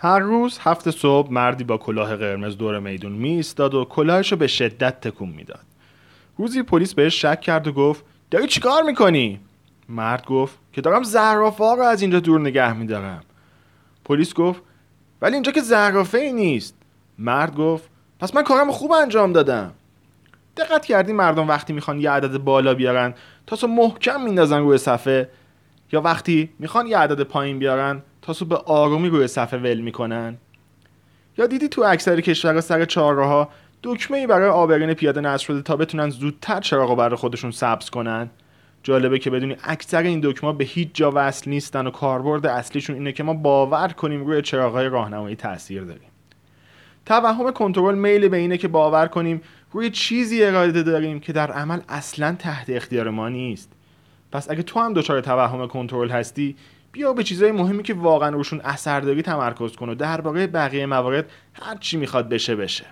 هر روز هفت صبح مردی با کلاه قرمز دور میدون می ایستاد و کلاهش رو به شدت تکون می‌داد. روزی پلیس بهش شک کرد و گفت داری چیکار می‌کنی؟ مرد گفت که دارم زرافه رو از اینجا دور نگه میدارم. پلیس گفت ولی اینجا که زرافه ای نیست. مرد گفت پس من کارم خوب انجام دادم. دقت کردی مردم وقتی می‌خوان یه عدد بالا بیارن تاسو محکم میندازن روی صفحه یا وقتی می‌خوان یه عدد پایین بیارن تاسو به آرومی روی صفحه ول می‌کنن. یا دیدی تو اکثر کشورها سر چهارراها دکمه ای برای آبرین پیاده نصب شده تا بتونن زودتر چراغ برای خودشون سبز کنن؟ جالبه که بدونی اکثر این دکمه به هیچ جا وصل نیستن و کاربرد اصلیشون اینه که ما باور کنیم روی چراغهای راهنمایی تاثیر داریم. توهم کنترل میل به اینه که باور کنیم روی چیزی اراده داریم که در عمل اصلا تحت اختیار ما نیست. پس اگه تو هم دچار توهم کنترل هستی بیا به چیزهای مهمی که واقعا روشون اثر داری تمرکز کن و درباره بقیه موارد هر چی می‌خواد بشه بشه.